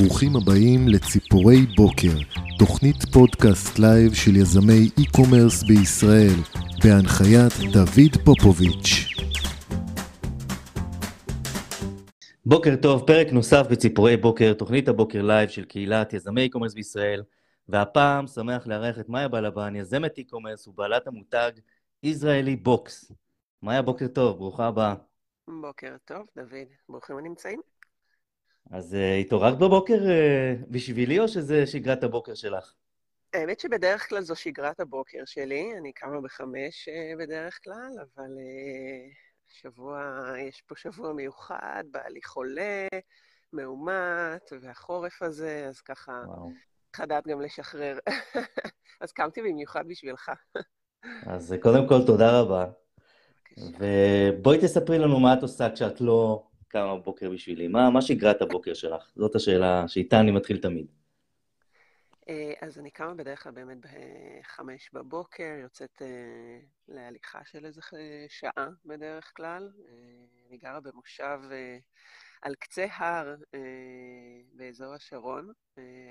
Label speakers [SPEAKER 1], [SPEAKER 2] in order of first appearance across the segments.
[SPEAKER 1] ברוכים הבאים לציפורי בוקר, תוכנית פודקאסט לייב של יזמי e-commerce בישראל, בהנחיית דוד פופוביץ'.
[SPEAKER 2] בוקר טוב, פרק נוסף בציפורי בוקר, תוכנית הבוקר live של קהילת יזמי e-commerce בישראל, והפעם שמח לארח את מאיה בלבן, יזמת e-commerce ובעלת המותג Israeli Box. מאיה, בוקר טוב, ברוכה הבאה.
[SPEAKER 3] בוקר טוב, דוד, ברוכים הנמצאים.
[SPEAKER 2] אז uh, התעוררת בבוקר uh, בשבילי, או שזה שגרת הבוקר שלך?
[SPEAKER 3] האמת שבדרך כלל זו שגרת הבוקר שלי, אני קמה בחמש uh, בדרך כלל, אבל uh, שבוע, יש פה שבוע מיוחד, בעלי חולה, מאומת, והחורף הזה, אז ככה, חדד גם לשחרר. אז קמתי במיוחד בשבילך.
[SPEAKER 2] אז קודם כל, תודה רבה. ובואי תספרי לנו מה את עושה כשאת לא קמה בבוקר בשבילי. מה, מה שגרת הבוקר שלך? זאת השאלה שאיתה אני מתחיל תמיד.
[SPEAKER 3] אה, אז אני קמה בדרך כלל באמת בחמש בבוקר, יוצאת אה, להליכה של איזה שעה בדרך כלל. אה, אני גרה במושב על קצה הר באזור השרון,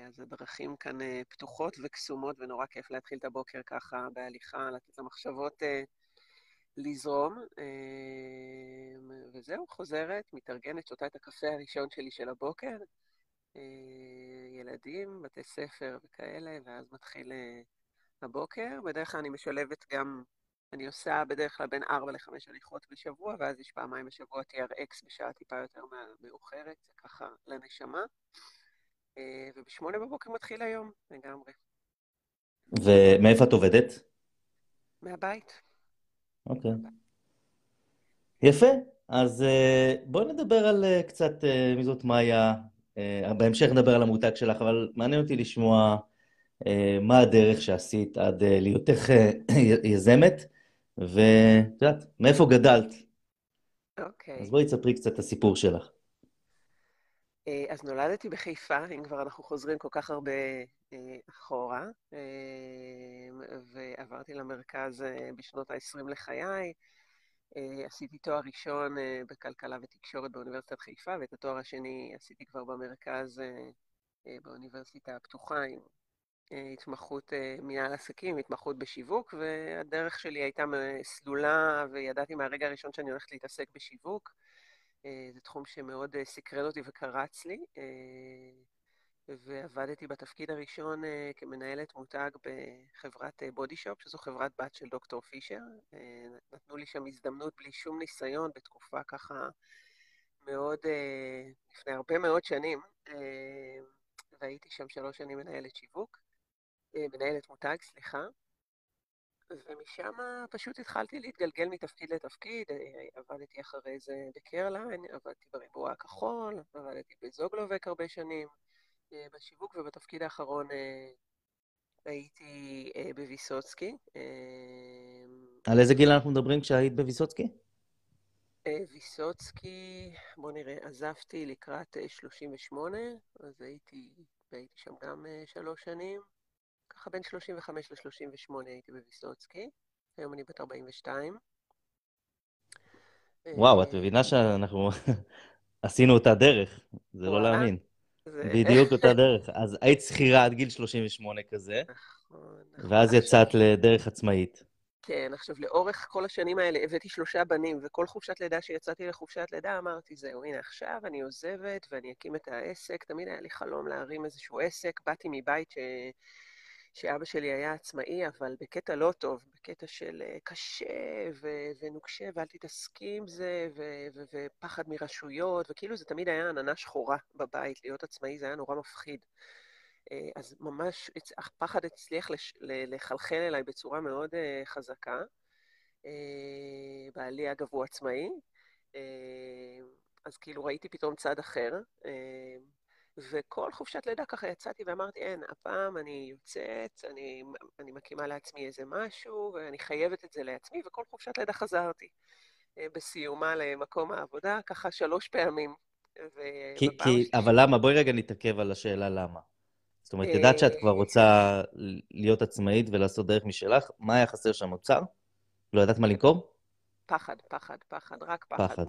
[SPEAKER 3] אז הדרכים כאן פתוחות וקסומות, ונורא כיף להתחיל את הבוקר ככה בהליכה, לתת למחשבות לזרום. וזהו, חוזרת, מתארגנת, שותה את הקפה הראשון שלי של הבוקר, אה, ילדים, בתי ספר וכאלה, ואז מתחיל אה, הבוקר. בדרך כלל אני משלבת גם, אני עושה בדרך כלל בין 4 ל-5 הליכות בשבוע, ואז יש פעמיים בשבוע TRX בשעה טיפה יותר מאוחרת, זה ככה לנשמה. אה, ובשמונה בבוקר מתחיל היום, לגמרי.
[SPEAKER 2] ומאיפה את עובדת?
[SPEAKER 3] מהבית.
[SPEAKER 2] אוקיי. Okay. יפה. אז בואי נדבר על קצת מי זאת מאיה, אה, בהמשך נדבר על המותג שלך, אבל מעניין אותי לשמוע אה, מה הדרך שעשית עד אה, להיותך יזמת, ואת יודעת, מאיפה גדלת.
[SPEAKER 3] אוקיי. Okay.
[SPEAKER 2] אז בואי תספרי קצת את הסיפור שלך.
[SPEAKER 3] אז נולדתי בחיפה, אם כבר אנחנו חוזרים כל כך הרבה אחורה, ועברתי למרכז בשנות ה-20 לחיי. אה, עשיתי תואר ראשון אה, בכלכלה ותקשורת באוניברסיטת חיפה, ואת התואר השני עשיתי כבר במרכז אה, באוניברסיטה הפתוחה עם התמחות מנהל עסקים, התמחות בשיווק, והדרך שלי הייתה סלולה, וידעתי מהרגע הראשון שאני הולכת להתעסק בשיווק. זה תחום שמאוד סקרן אותי וקרץ לי. ועבדתי בתפקיד הראשון כמנהלת מותג בחברת בודי שופ, שזו חברת בת של דוקטור פישר. נתנו לי שם הזדמנות בלי שום ניסיון, בתקופה ככה מאוד, לפני הרבה מאוד שנים, והייתי שם שלוש שנים מנהלת שיווק, מנהלת מותג, סליחה. ומשם פשוט התחלתי להתגלגל מתפקיד לתפקיד, עבדתי אחרי זה בקרליין, עבדתי בריבוע הכחול, עבדתי בזוגלובק הרבה שנים. אה, בשיווק, ובתפקיד האחרון אה, הייתי אה, בוויסוצקי.
[SPEAKER 2] על איזה גיל אנחנו מדברים כשהיית בוויסוצקי?
[SPEAKER 3] ויסוצקי, בוא נראה, עזבתי לקראת 38, אז הייתי, הייתי שם גם שלוש שנים. ככה בין 35 ל-38 הייתי בוויסוצקי. היום אני בת 42.
[SPEAKER 2] וואו, את מבינה שאנחנו עשינו אותה דרך, זה לא להאמין. בדיוק אותה דרך. אז היית שכירה עד גיל 38 כזה, נכון, נכון. ואז יצאת לדרך עצמאית.
[SPEAKER 3] כן, עכשיו, לאורך כל השנים האלה הבאתי שלושה בנים, וכל חופשת לידה שיצאתי לחופשת לידה אמרתי, זהו, הנה עכשיו אני עוזבת ואני אקים את העסק. תמיד היה לי חלום להרים איזשהו עסק. באתי מבית ש... שאבא שלי היה עצמאי, אבל בקטע לא טוב, בקטע של אה, קשה ו- ונוקשה, ואל תתעסקי עם זה, ו- ו- ופחד מרשויות, וכאילו זה תמיד היה עננה שחורה בבית, להיות עצמאי זה היה נורא מפחיד. אה, אז ממש הפחד הצליח לש- לחלחל אליי בצורה מאוד אה, חזקה. בעלי, אגב, הוא עצמאי, אז כאילו ראיתי פתאום צד אחר. וכל חופשת לידה ככה יצאתי ואמרתי, אין, הפעם אני יוצאת, אני, אני מקימה לעצמי איזה משהו, ואני חייבת את זה לעצמי, וכל חופשת לידה חזרתי אה, בסיומה למקום העבודה, ככה שלוש פעמים.
[SPEAKER 2] כי, כי, אבל למה? בואי רגע נתעכב על השאלה למה. זאת אומרת, ידעת שאת כבר רוצה להיות עצמאית ולעשות דרך משלך, מה היה חסר שם? מוצר? לא ידעת מה למכור?
[SPEAKER 3] פחד, פחד, פחד, רק פחד. פחד.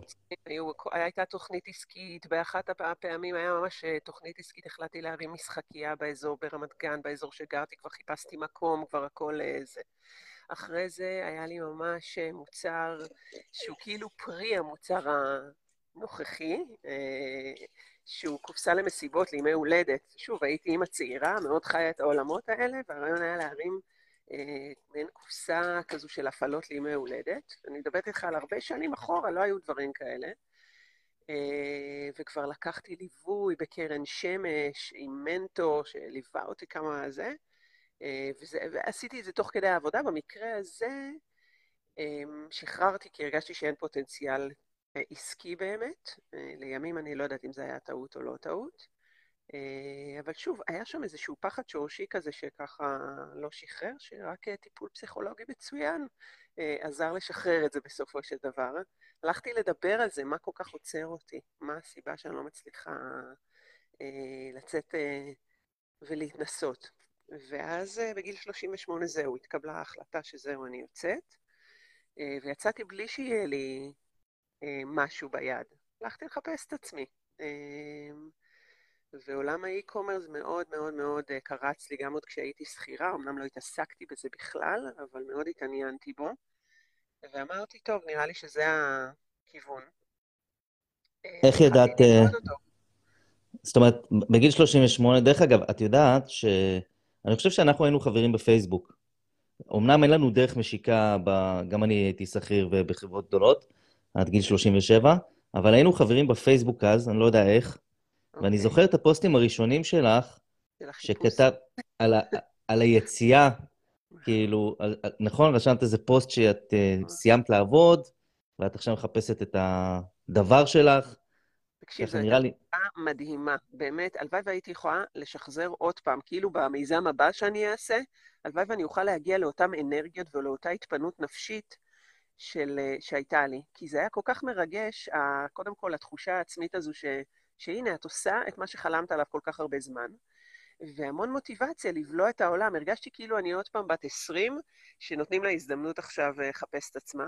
[SPEAKER 3] היו, הייתה תוכנית עסקית, באחת הפעמים היה ממש אה, תוכנית עסקית, החלטתי להרים משחקייה באזור ברמת גן, באזור שגרתי, כבר חיפשתי מקום, כבר הכל זה. אחרי זה היה לי ממש אה, מוצר שהוא כאילו פרי המוצר הנוכחי, אה, שהוא קופסה למסיבות, לימי הולדת. שוב, הייתי אימא צעירה, מאוד חיה את העולמות האלה, והרעיון היה להרים אה, מעין קופסה כזו של הפעלות לימי הולדת. אני מדברת איתך על הרבה שנים אחורה, לא היו דברים כאלה. וכבר לקחתי ליווי בקרן שמש עם מנטור שליווה אותי כמה זה. אה, וזה, ועשיתי את זה תוך כדי העבודה. במקרה הזה אמ, שחררתי כי הרגשתי שאין פוטנציאל אה, עסקי באמת. אה, לימים אני לא יודעת אם זה היה טעות או לא טעות. אבל שוב, היה שם איזשהו פחד שורשי כזה שככה לא שחרר, שרק טיפול פסיכולוגי מצוין עזר לשחרר את זה בסופו של דבר. הלכתי לדבר על זה, מה כל כך עוצר אותי, מה הסיבה שאני לא מצליחה לצאת ולהתנסות. ואז אה, בגיל 38 זהו, התקבלה ההחלטה שזהו, אני יוצאת, אה, ויצאתי בלי שיהיה לי אה, משהו ביד. הלכתי לחפש את עצמי. ועולם האי-קומרס מאוד מאוד מאוד קרץ לי גם עוד כשהייתי שכירה, אמנם לא התעסקתי בזה בכלל, אבל מאוד התעניינתי בו. ואמרתי, טוב, נראה לי שזה הכיוון.
[SPEAKER 2] איך ידעת... זאת אומרת, בגיל 38, דרך אגב, את יודעת ש... אני חושב שאנחנו היינו חברים בפייסבוק. אמנם אין לנו דרך משיקה, ב... גם אני הייתי שכיר ובחברות גדולות, עד גיל 37, אבל היינו חברים בפייסבוק אז, אני לא יודע איך, okay. ואני אוקיי. זוכר את הפוסטים הראשונים שלך, שכתב על, ה... על היציאה, כאילו. נכון, רשמת איזה פוסט שאת uh, סיימת לעבוד, ואת עכשיו מחפשת את הדבר שלך,
[SPEAKER 3] תקשיב, זו הייתה לי... מדהימה, באמת, הלוואי והייתי יכולה לשחזר עוד פעם, כאילו במיזם הבא שאני אעשה, הלוואי ואני אוכל להגיע לאותן אנרגיות ולאותה התפנות נפשית של, שהייתה לי. כי זה היה כל כך מרגש, קודם כל, התחושה העצמית הזו ש, שהנה, את עושה את מה שחלמת עליו כל כך הרבה זמן, והמון מוטיבציה לבלוע את העולם. הרגשתי כאילו אני עוד פעם בת 20, שנותנים לה הזדמנות עכשיו לחפש את עצמה.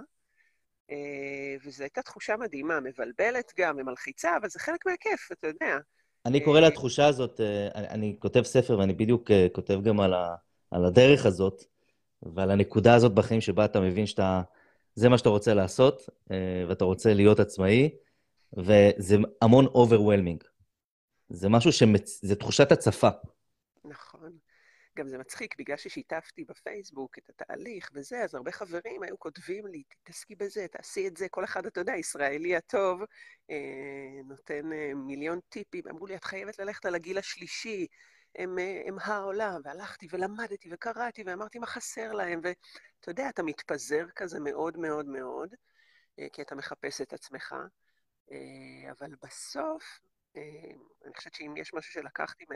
[SPEAKER 3] אה, וזו הייתה תחושה מדהימה, מבלבלת גם ומלחיצה, אבל זה חלק מהכיף, אתה יודע.
[SPEAKER 2] אני קורא אה, לתחושה הזאת, אה, אני, אני כותב ספר ואני בדיוק כותב גם על, ה, על הדרך הזאת ועל הנקודה הזאת בחיים שבה אתה מבין שאתה, זה מה שאתה רוצה לעשות, ואתה רוצה להיות עצמאי, וזה המון overwhelming. זה משהו שמצ... זה תחושת הצפה.
[SPEAKER 3] נכון. גם זה מצחיק, בגלל ששיתפתי בפייסבוק את התהליך וזה, אז הרבה חברים היו כותבים לי, תתעסקי בזה, תעשי את זה, כל אחד, אתה יודע, ישראלי הטוב, אה, נותן אה, מיליון טיפים, אמרו לי, את חייבת ללכת על הגיל השלישי, הם, אה, הם העולם, והלכתי ולמדתי וקראתי ואמרתי מה חסר להם, ואתה יודע, אתה מתפזר כזה מאוד מאוד מאוד, אה, כי אתה מחפש את עצמך, אבל בסוף, אה, אני חושבת שאם יש משהו שלקחתי מה...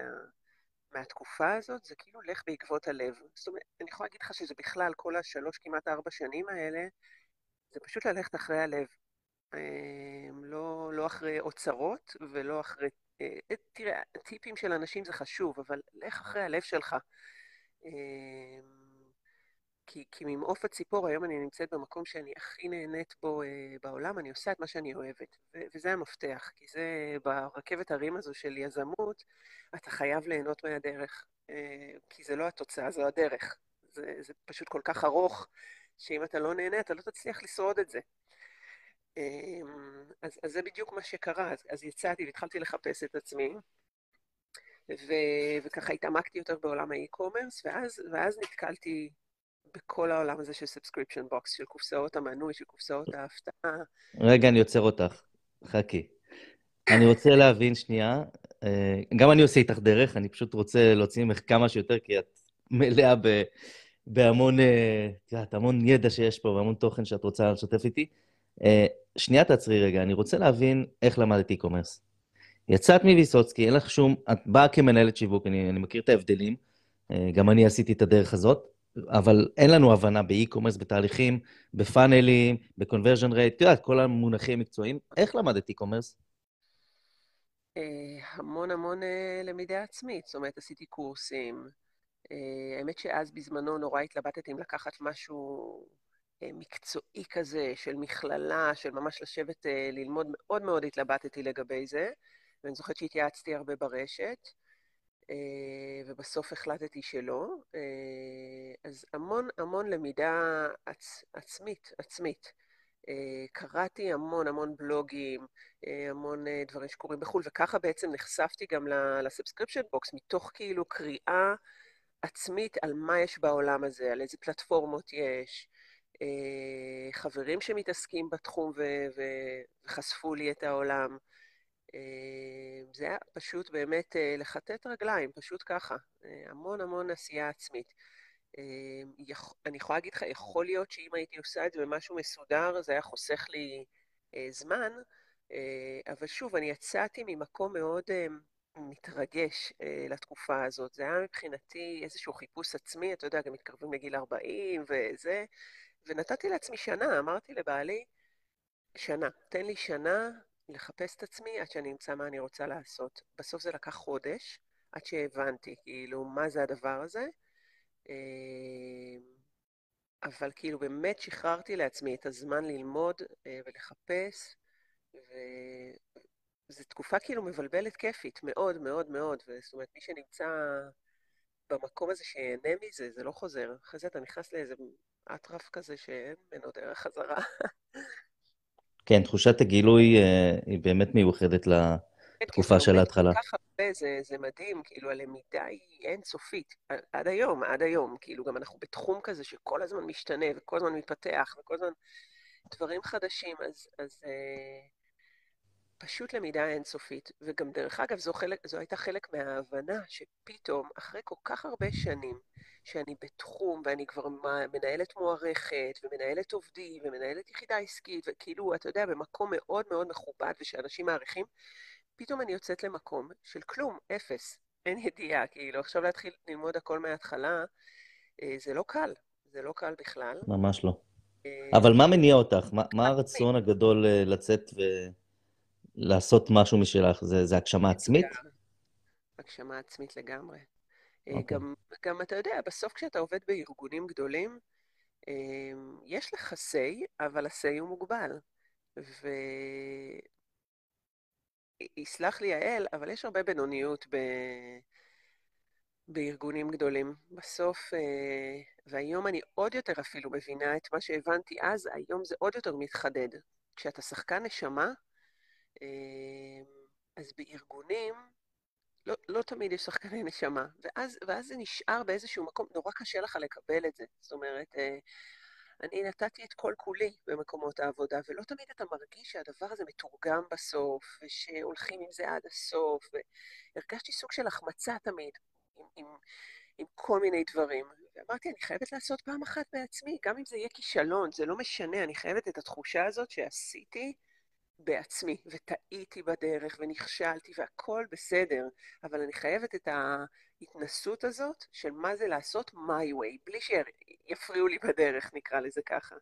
[SPEAKER 3] מהתקופה הזאת, זה כאילו לך בעקבות הלב. זאת אומרת, אני יכולה להגיד לך שזה בכלל, כל השלוש, כמעט ארבע שנים האלה, זה פשוט ללכת אחרי הלב. אמ, לא, לא אחרי אוצרות ולא אחרי... אה, אה, תראה, טיפים של אנשים זה חשוב, אבל לך אחרי הלב שלך. כי, כי ממעוף הציפור היום אני נמצאת במקום שאני הכי נהנית בו אה, בעולם, אני עושה את מה שאני אוהבת, ו- וזה המפתח, כי זה ברכבת הרים הזו של יזמות, אתה חייב ליהנות מהדרך, אה, כי זה לא התוצאה, זו הדרך. זה, זה פשוט כל כך ארוך, שאם אתה לא נהנה, אתה לא תצליח לשרוד את זה. אה, אז, אז זה בדיוק מה שקרה, אז, אז יצאתי והתחלתי לחפש את עצמי, ו, וככה התעמקתי יותר בעולם ה e-commerce, ואז, ואז נתקלתי בכל העולם הזה של subscription box, של קופסאות המנוי, של קופסאות ההפתעה.
[SPEAKER 2] רגע, אני עוצר אותך. חכי. אני רוצה להבין שנייה, אה, גם אני עושה איתך דרך, אני פשוט רוצה להוציא ממך כמה שיותר, כי את מלאה ב, בהמון, אה, את יודעת, המון ידע שיש פה והמון תוכן שאת רוצה לשתף איתי. אה, שנייה תעצרי רגע, אני רוצה להבין איך למדת e-commerce. יצאת מוויסוצקי, אין לך שום, את באה כמנהלת שיווק, אני, אני מכיר את ההבדלים, גם אני עשיתי את הדרך הזאת. אבל אין לנו הבנה ב e-commerce, בתהליכים, בפאנלים, ב conversion rate, את יודעת, כל המונחים המקצועיים. איך למדת e-commerce?
[SPEAKER 3] אה, המון המון אה, למידה עצמית, זאת אומרת, עשיתי קורסים. אה, האמת שאז בזמנו נורא התלבטתי אם לקחת משהו מקצועי כזה, של מכללה, של ממש לשבת ללמוד, מאוד מאוד התלבטתי לגבי זה, ואני זוכרת שהתייעצתי הרבה ברשת. ובסוף החלטתי שלא. אז המון המון למידה עצ, עצמית, עצמית. קראתי המון המון בלוגים, המון דברים שקורים בחו"ל, וככה בעצם נחשפתי גם ל subscription box, מתוך כאילו קריאה עצמית על מה יש בעולם הזה, על איזה פלטפורמות יש, חברים שמתעסקים בתחום וחשפו לי את העולם. זה היה פשוט באמת לכתת רגליים, פשוט ככה. המון המון עשייה עצמית. אני יכולה להגיד לך, יכול להיות שאם הייתי עושה את זה במשהו מסודר, זה היה חוסך לי זמן, אבל שוב, אני יצאתי ממקום מאוד מתרגש לתקופה הזאת. זה היה מבחינתי איזשהו חיפוש עצמי, אתה יודע, גם מתקרבים לגיל 40 וזה, ונתתי לעצמי שנה, אמרתי לבעלי, שנה, תן לי שנה לחפש את עצמי עד שאני אמצא מה אני רוצה לעשות. בסוף זה לקח חודש, עד שהבנתי, כאילו, מה זה הדבר הזה. אמ, אבל כאילו באמת שחררתי לעצמי את הזמן ללמוד אה, ולחפש, וזו תקופה כאילו מבלבלת כיפית, מאוד מאוד מאוד, זאת אומרת, מי שנמצא במקום הזה שיהנה מזה, זה לא חוזר. אחרי זה אתה נכנס לאיזה אטרף כזה שאין ממנו דרך חזרה.
[SPEAKER 2] כן, תחושת הגילוי אה, היא באמת מיוחדת לתקופה של ההתחלה.
[SPEAKER 3] כל כך הרבה, זה, זה מדהים, כאילו הלמידה היא אינסופית. עד היום, עד היום, כאילו גם אנחנו בתחום כזה שכל הזמן משתנה וכל הזמן מתפתח וכל הזמן דברים חדשים, אז, אז אה, פשוט למידה אינסופית. וגם דרך אגב, זו, חלק, זו הייתה חלק מההבנה שפתאום, אחרי כל כך הרבה שנים, שאני בתחום ואני כבר מנהלת מוערכת ומנהלת עובדים ומנהלת יחידה עסקית, וכאילו, אתה יודע, במקום מאוד מאוד מכובד ושאנשים מעריכים, פתאום אני יוצאת למקום של כלום, אפס, אין ידיעה, כאילו, עכשיו להתחיל ללמוד הכל מההתחלה, אה, זה לא קל, זה לא קל בכלל.
[SPEAKER 2] ממש לא. אה, אבל מה מניע אותך? מה, מה הרצון הגדול אה, לצאת ולעשות משהו משלך? זה, זה הגשמה עצמית?
[SPEAKER 3] הגשמה עצמית לגמרי. Okay. אה, אוקיי. גם, גם אתה יודע, בסוף כשאתה עובד בארגונים גדולים, אמ, יש לך say, אבל ה-say הוא מוגבל. ויסלח לי יעל, אבל יש הרבה בינוניות ב... בארגונים גדולים. בסוף, אה, והיום אני עוד יותר אפילו מבינה את מה שהבנתי אז, היום זה עוד יותר מתחדד. כשאתה שחקן נשמה, אז בארגונים לא, לא תמיד יש שחקני נשמה, ואז, ואז זה נשאר באיזשהו מקום, נורא קשה לך לקבל את זה. זאת אומרת, אה, אני נתתי את כל כולי במקומות העבודה, ולא תמיד אתה מרגיש שהדבר הזה מתורגם בסוף, ושהולכים עם זה עד הסוף, והרגשתי סוג של החמצה תמיד, עם, עם, עם כל מיני דברים. ואמרתי, אני חייבת לעשות פעם אחת בעצמי, גם אם זה יהיה כישלון, זה לא משנה, אני חייבת את התחושה הזאת שעשיתי, בעצמי, וטעיתי בדרך, ונכשלתי, והכל בסדר, אבל אני חייבת את ההתנסות הזאת של מה זה לעשות my way, בלי שיפריעו לי בדרך, נקרא לזה ככה.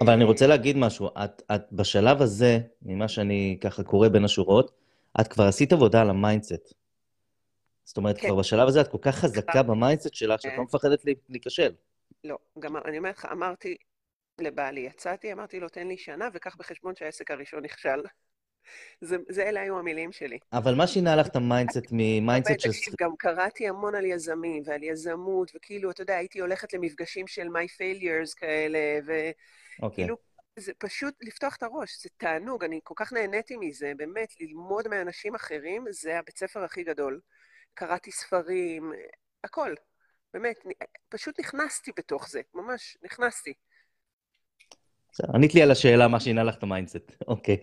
[SPEAKER 2] אבל אני רוצה להגיד משהו, את, את בשלב הזה, ממה שאני ככה קורא בין השורות, את כבר עשית עבודה על ה mindset. זאת אומרת, כן. כבר בשלב הזה את כל כך חזקה ב mindset שלך, שאת לא כן. מפחדת להיכשל.
[SPEAKER 3] לא, גם אני אומרת לך, אמרתי, לבעלי. יצאתי, אמרתי לו, תן לי שנה, וקח בחשבון שהעסק הראשון נכשל. זה, זה אלה היו המילים שלי.
[SPEAKER 2] אבל מה שינה לך את ה mindset מ mindset של...
[SPEAKER 3] תקשיב, גם קראתי המון על יזמים ועל יזמות, וכאילו, אתה יודע, הייתי הולכת למפגשים של My Failures כאלה, וכאילו, okay. זה פשוט לפתוח את הראש, זה תענוג, אני כל כך נהניתי מזה, באמת, ללמוד מאנשים אחרים, זה הבית ספר הכי גדול. קראתי ספרים, הכל, באמת, פשוט נכנסתי בתוך זה, ממש נכנסתי.
[SPEAKER 2] בסדר, ענית לי על השאלה מה שינה לך את ה mindset, אוקיי.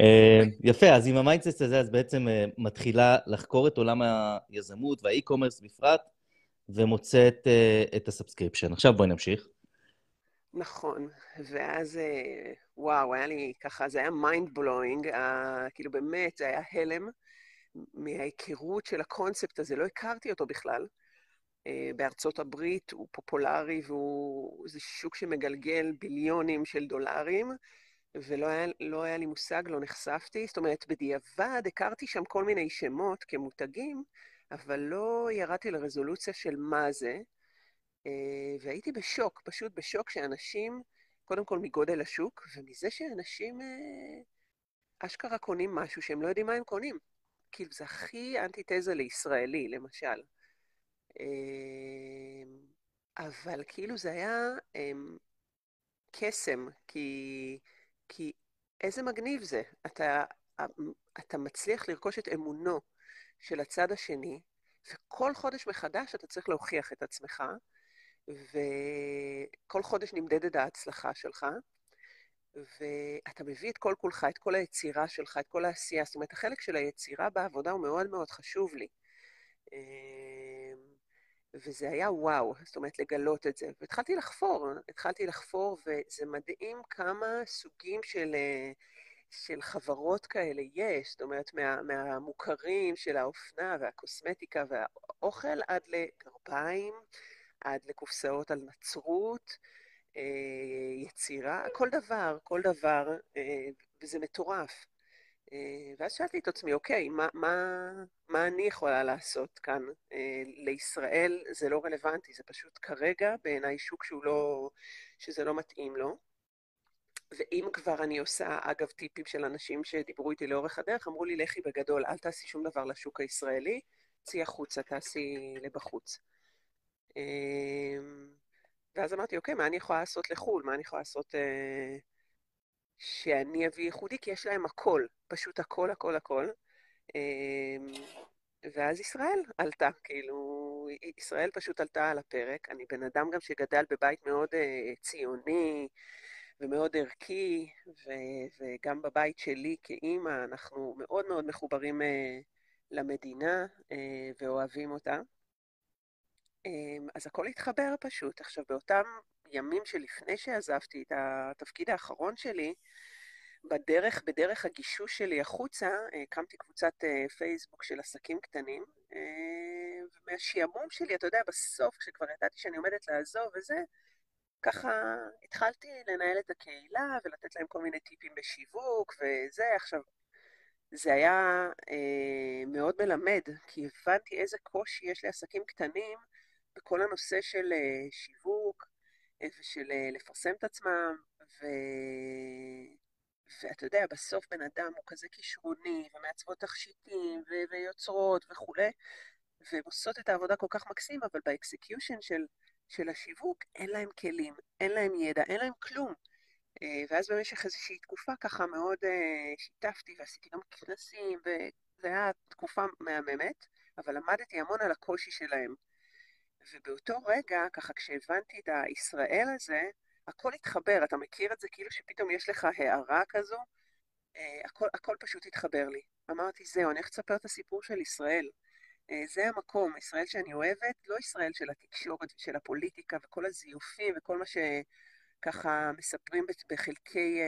[SPEAKER 2] אה, יפה, אז עם ה mindset הזה, אז בעצם אה, מתחילה לחקור את עולם היזמות וה e-commerce בפרט, ומוצאת אה, את ה subscription. עכשיו בואי נמשיך.
[SPEAKER 3] נכון, ואז, וואו, היה לי ככה, זה היה mind blowing, כאילו באמת, זה היה הלם מההיכרות של הקונספט הזה, לא הכרתי אותו בכלל. אה, בארצות הברית הוא פופולרי והוא זה שוק שמגלגל ביליונים של דולרים, ולא היה, לא היה לי מושג, לא נחשפתי. זאת אומרת, בדיעבד הכרתי שם כל מיני שמות כמותגים, אבל לא ירדתי לרזולוציה של מה זה. אה, והייתי בשוק, פשוט בשוק שאנשים, קודם כל מגודל השוק, ומזה שאנשים אה, אשכרה קונים משהו שהם לא יודעים מה הם קונים. כאילו, זה הכי אנטיתזה לישראלי, למשל. אבל כאילו זה היה קסם, כי, כי איזה מגניב זה. אתה, אתה מצליח לרכוש את אמונו של הצד השני, וכל חודש מחדש אתה צריך להוכיח את עצמך, וכל חודש נמדדת ההצלחה שלך, ואתה מביא את כל כולך, את כל היצירה שלך, את כל העשייה. זאת אומרת, החלק של היצירה בעבודה הוא מאוד מאוד חשוב לי. וזה היה וואו, זאת אומרת, לגלות את זה. והתחלתי לחפור, התחלתי לחפור, וזה מדהים כמה סוגים של, אה, של חברות כאלה יש, זאת אומרת, מה, מהמוכרים של האופנה והקוסמטיקה והאוכל עד לגרביים, עד לקופסאות על נצרות, אה, יצירה, כל דבר, כל דבר, אה, וזה מטורף. אה, ואז שאלתי את עצמי, אוקיי, מה, מה, מה אני יכולה לעשות כאן? אה, לישראל זה לא רלוונטי, זה פשוט כרגע בעיניי שוק שהוא לא, שזה לא מתאים לו. ואם כבר אני עושה, אגב, טיפים של אנשים שדיברו איתי לאורך הדרך, אמרו לי, לכי בגדול, אל תעשי שום דבר לשוק הישראלי, צאי החוצה, תעשי לבחוץ. אה, ואז אמרתי, אוקיי, מה אני יכולה לעשות לחו"ל? מה אני יכולה לעשות... שאני אביא ייחודי, כי יש להם הכל, פשוט הכל, הכל, הכל. אמ, ואז ישראל עלתה, כאילו, ישראל פשוט עלתה על הפרק. אני בן אדם גם שגדל בבית מאוד uh, ציוני ומאוד ערכי, ו- וגם בבית שלי כאימא, אנחנו מאוד מאוד מחוברים uh, למדינה uh, ואוהבים אותה. Um, אז הכל התחבר פשוט. עכשיו, באותם ימים שלפני שעזבתי את התפקיד האחרון שלי, בדרך, בדרך הגישוש שלי החוצה, אה, הקמתי קבוצת אה, פייסבוק של עסקים קטנים, אה, ומהשעמום שלי, אתה יודע, בסוף, כשכבר ידעתי שאני עומדת לעזוב וזה, ככה התחלתי לנהל את הקהילה ולתת להם כל מיני טיפים בשיווק וזה. עכשיו, זה היה אה, מאוד מלמד, כי הבנתי איזה קושי יש לעסקים קטנים בכל הנושא של אה, שיווק, ושל אה, לפרסם את עצמם, ו... ואתה יודע, בסוף בן אדם הוא כזה כישרוני, ומעצבות תכשיטים, ו... ויוצרות וכולי, והן עושות את העבודה כל כך מקסים, אבל ב execution של, של השיווק אין להם כלים, אין להם ידע, אין להם כלום. אה, ואז במשך איזושהי תקופה ככה מאוד אה, שיתפתי ועשיתי גם כנסים, וזו הייתה תקופה מהממת, אבל למדתי המון על הקושי שלהם. ובאותו רגע, ככה כשהבנתי את הישראל הזה, הכל התחבר, אתה מכיר את זה כאילו שפתאום יש לך הערה כזו? אה, הכל, הכל פשוט התחבר לי. אמרתי, זהו, אני הולכת לספר את הסיפור של ישראל. אה, זה המקום, ישראל שאני אוהבת, לא ישראל של התקשורת ושל הפוליטיקה וכל הזיופים וכל מה שככה מספרים בחלקי,